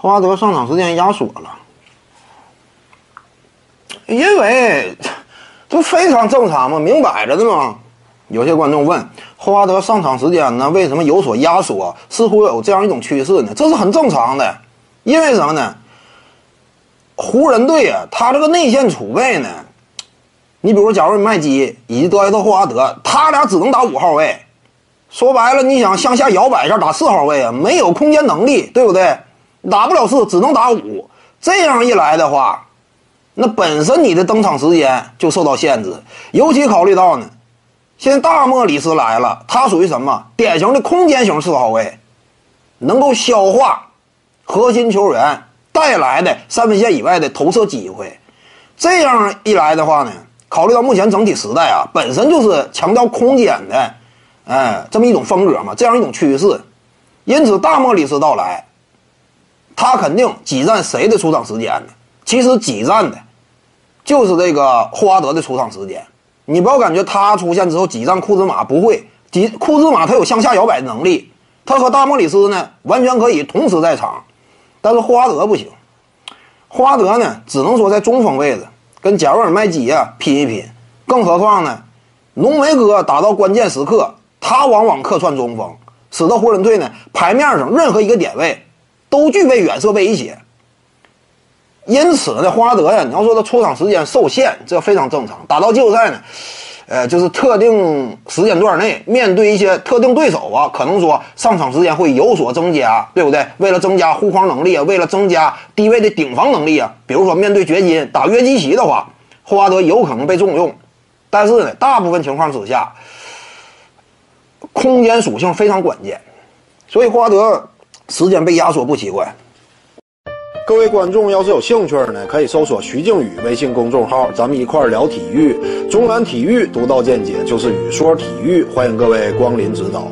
霍华德上场时间压缩了，因为这非常正常嘛，明摆着的嘛。有些观众问，霍华德上场时间呢为什么有所压缩？似乎有这样一种趋势呢？这是很正常的，因为什么呢？湖人队啊，他这个内线储备呢，你比如假如你麦基以及德怀特·霍华德，他俩只能打五号位。说白了，你想向下摇摆一下打四号位啊，没有空间能力，对不对？打不了四，只能打五。这样一来的话，那本身你的登场时间就受到限制。尤其考虑到呢，现在大莫里斯来了，他属于什么？典型的空间型四号位，能够消化核心球员带来的三分线以外的投射机会。这样一来的话呢，考虑到目前整体时代啊，本身就是强调空间的。哎，这么一种风格嘛，这样一种趋势，因此大莫里斯到来，他肯定挤占谁的出场时间呢？其实挤占的，就是这个霍华德的出场时间。你不要感觉他出现之后挤占库兹马，不会挤库兹马，他有向下摇摆的能力，他和大莫里斯呢完全可以同时在场，但是霍华德不行，霍华德呢只能说在中锋位置跟贾维尔麦基呀拼一拼，更何况呢，浓眉哥打到关键时刻。他往往客串中锋，使得湖人队呢牌面上任何一个点位都具备远射威胁。因此呢，霍华德呀，你要说他出场时间受限，这非常正常。打到季后赛呢，呃，就是特定时间段内面对一些特定对手啊，可能说上场时间会有所增加，对不对？为了增加护框能力啊，为了增加低位的顶防能力啊，比如说面对掘金打约基奇的话，霍华德有可能被重用。但是呢，大部分情况之下。空间属性非常关键，所以霍华德时间被压缩不奇怪。各位观众要是有兴趣呢，可以搜索徐静宇微信公众号，咱们一块聊体育。中南体育独到见解就是语说体育，欢迎各位光临指导。